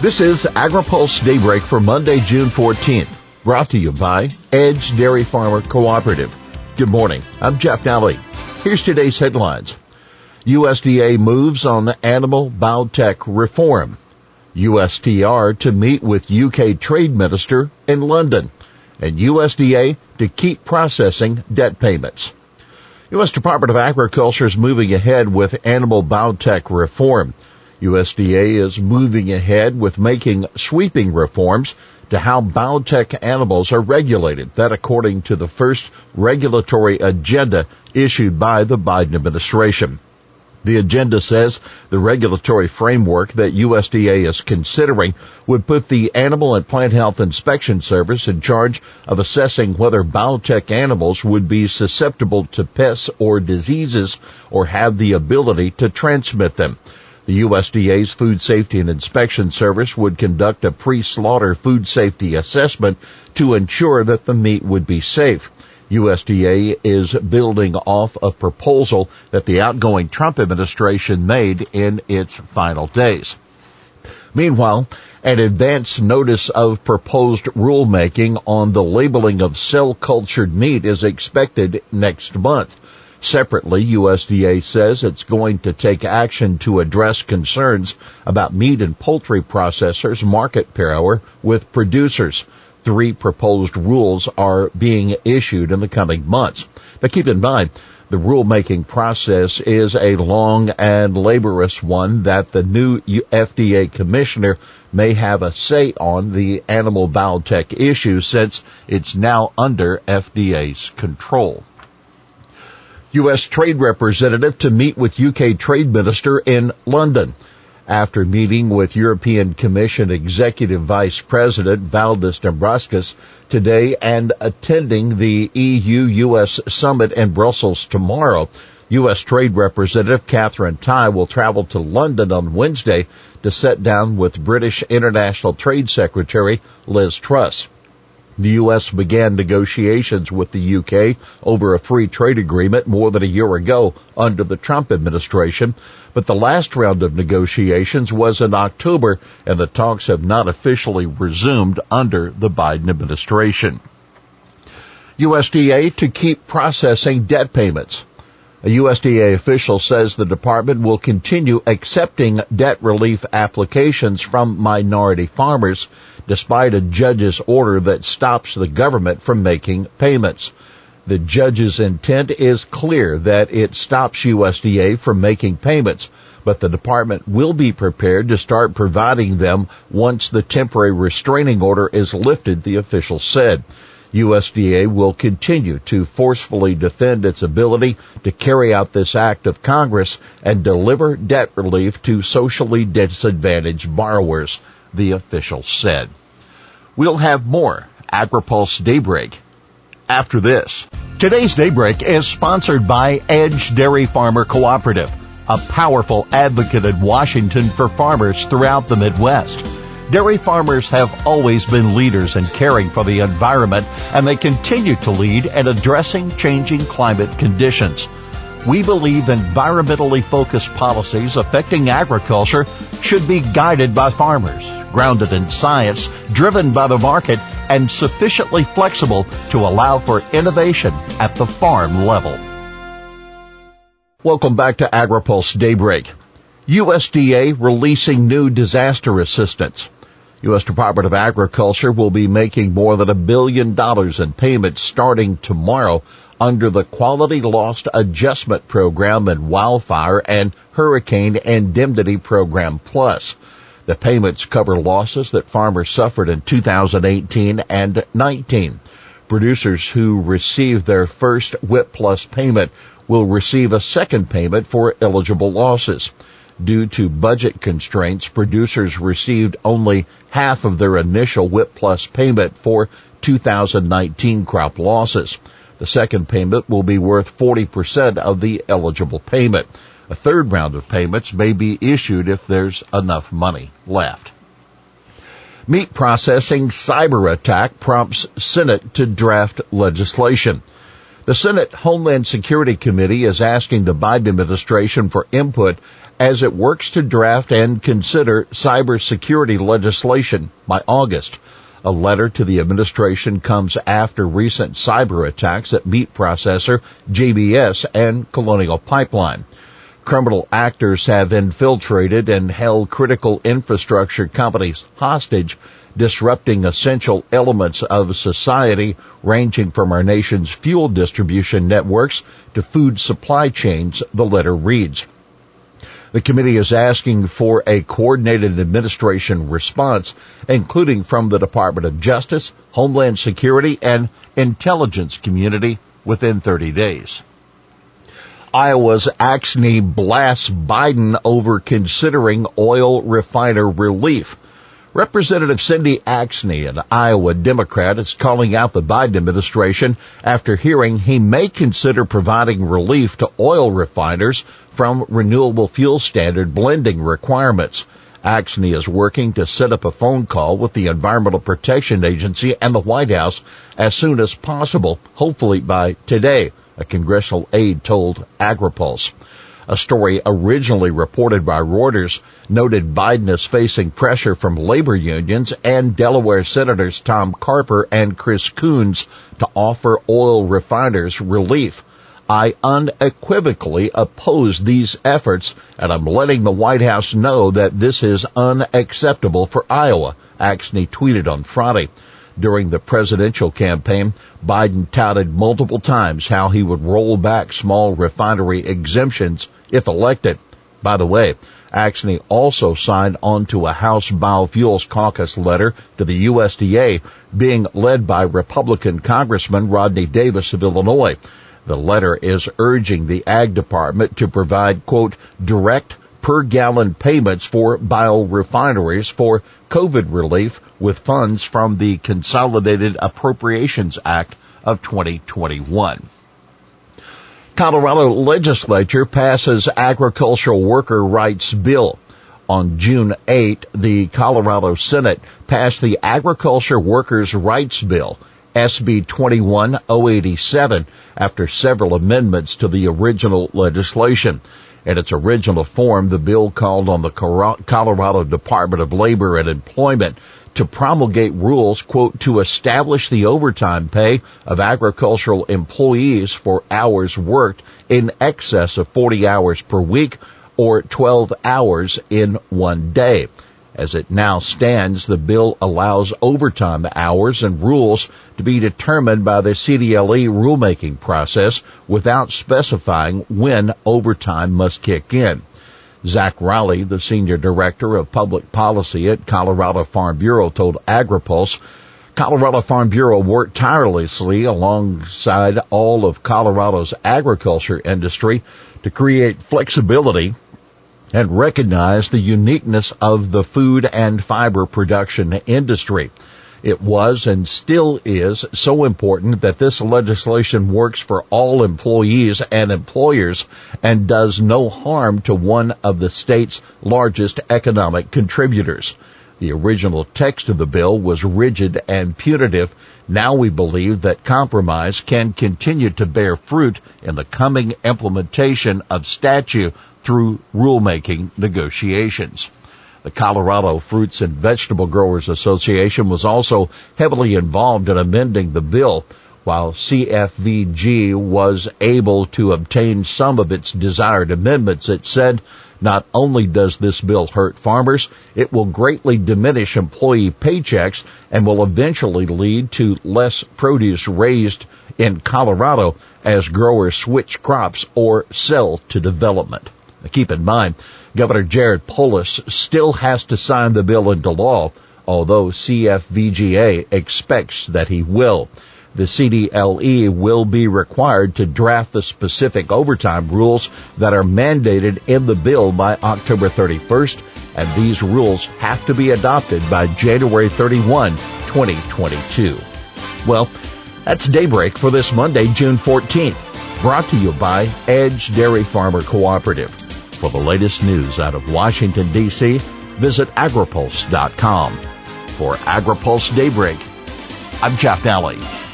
This is AgriPulse Daybreak for Monday, June 14th, brought to you by Edge Dairy Farmer Cooperative. Good morning. I'm Jeff Nalley. Here's today's headlines. USDA moves on animal biotech reform. USTR to meet with UK Trade Minister in London. And USDA to keep processing debt payments. U.S. Department of Agriculture is moving ahead with animal biotech reform. USDA is moving ahead with making sweeping reforms to how biotech animals are regulated. That according to the first regulatory agenda issued by the Biden administration. The agenda says the regulatory framework that USDA is considering would put the Animal and Plant Health Inspection Service in charge of assessing whether biotech animals would be susceptible to pests or diseases or have the ability to transmit them. The USDA's Food Safety and Inspection Service would conduct a pre-slaughter food safety assessment to ensure that the meat would be safe. USDA is building off a proposal that the outgoing Trump administration made in its final days. Meanwhile, an advance notice of proposed rulemaking on the labeling of cell cultured meat is expected next month. Separately, USDA says it's going to take action to address concerns about meat and poultry processors' market power with producers. Three proposed rules are being issued in the coming months. Now keep in mind, the rulemaking process is a long and laborious one that the new FDA commissioner may have a say on the animal biotech issue since it's now under FDA's control. U.S. Trade Representative to meet with UK Trade Minister in London. After meeting with European Commission Executive Vice President Valdis Dombrovskis today and attending the EU-US Summit in Brussels tomorrow, U.S. Trade Representative Katherine Tai will travel to London on Wednesday to sit down with British International Trade Secretary Liz Truss. The U.S. began negotiations with the UK over a free trade agreement more than a year ago under the Trump administration, but the last round of negotiations was in October and the talks have not officially resumed under the Biden administration. USDA to keep processing debt payments. A USDA official says the department will continue accepting debt relief applications from minority farmers despite a judge's order that stops the government from making payments. The judge's intent is clear that it stops USDA from making payments, but the department will be prepared to start providing them once the temporary restraining order is lifted, the official said. USDA will continue to forcefully defend its ability to carry out this act of Congress and deliver debt relief to socially disadvantaged borrowers, the official said. We'll have more AgriPulse Daybreak after this. Today's Daybreak is sponsored by Edge Dairy Farmer Cooperative, a powerful advocate in Washington for farmers throughout the Midwest. Dairy farmers have always been leaders in caring for the environment and they continue to lead in addressing changing climate conditions. We believe environmentally focused policies affecting agriculture should be guided by farmers grounded in science, driven by the market, and sufficiently flexible to allow for innovation at the farm level. Welcome back to AgriPulse Daybreak. USDA releasing new disaster assistance. U.S. Department of Agriculture will be making more than a billion dollars in payments starting tomorrow under the Quality Loss Adjustment Program and Wildfire and Hurricane Indemnity Program Plus. The payments cover losses that farmers suffered in 2018 and 19. Producers who receive their first WHIP Plus payment will receive a second payment for eligible losses. Due to budget constraints, producers received only half of their initial WHIP Plus payment for 2019 crop losses. The second payment will be worth 40% of the eligible payment. A third round of payments may be issued if there's enough money left. Meat processing cyber attack prompts Senate to draft legislation. The Senate Homeland Security Committee is asking the Biden administration for input as it works to draft and consider cybersecurity legislation by August. A letter to the administration comes after recent cyber attacks at meat processor JBS and Colonial Pipeline. Criminal actors have infiltrated and held critical infrastructure companies hostage, disrupting essential elements of society ranging from our nation's fuel distribution networks to food supply chains, the letter reads. The committee is asking for a coordinated administration response, including from the Department of Justice, Homeland Security, and intelligence community within 30 days. Iowa's Axne blasts Biden over considering oil refiner relief. Representative Cindy Axne, an Iowa Democrat, is calling out the Biden administration after hearing he may consider providing relief to oil refiners from renewable fuel standard blending requirements. Axne is working to set up a phone call with the Environmental Protection Agency and the White House as soon as possible, hopefully by today, a congressional aide told AgriPulse. A story originally reported by Reuters noted Biden is facing pressure from labor unions and Delaware Senators Tom Carper and Chris Coons to offer oil refiners relief. I unequivocally oppose these efforts and I'm letting the White House know that this is unacceptable for Iowa, Axne tweeted on Friday. During the presidential campaign, Biden touted multiple times how he would roll back small refinery exemptions if elected. By the way, Axne also signed onto a House Biofuels Caucus letter to the USDA being led by Republican Congressman Rodney Davis of Illinois. The letter is urging the Ag Department to provide, quote, direct per gallon payments for biorefineries for COVID relief with funds from the Consolidated Appropriations Act of 2021. Colorado legislature passes agricultural worker rights bill. On June 8, the Colorado Senate passed the Agriculture Workers' Rights Bill, SB 21087, after several amendments to the original legislation. In its original form, the bill called on the Colorado Department of Labor and Employment to promulgate rules, quote, to establish the overtime pay of agricultural employees for hours worked in excess of 40 hours per week or 12 hours in one day. As it now stands, the bill allows overtime hours and rules to be determined by the CDLE rulemaking process without specifying when overtime must kick in. Zach Riley, the Senior Director of Public Policy at Colorado Farm Bureau, told AgriPulse, Colorado Farm Bureau worked tirelessly alongside all of Colorado's agriculture industry to create flexibility and recognize the uniqueness of the food and fiber production industry. It was and still is so important that this legislation works for all employees and employers and does no harm to one of the state's largest economic contributors. The original text of the bill was rigid and punitive. Now we believe that compromise can continue to bear fruit in the coming implementation of statute through rulemaking negotiations. The Colorado Fruits and Vegetable Growers Association was also heavily involved in amending the bill. While CFVG was able to obtain some of its desired amendments, it said not only does this bill hurt farmers, it will greatly diminish employee paychecks and will eventually lead to less produce raised in Colorado as growers switch crops or sell to development. Keep in mind, Governor Jared Polis still has to sign the bill into law, although CFVGA expects that he will. The CDLE will be required to draft the specific overtime rules that are mandated in the bill by October 31st, and these rules have to be adopted by January 31, 2022. Well, that's Daybreak for this Monday, June 14th, brought to you by Edge Dairy Farmer Cooperative. For the latest news out of Washington, D.C., visit agripulse.com. For AgriPulse Daybreak, I'm Jeff Nalley.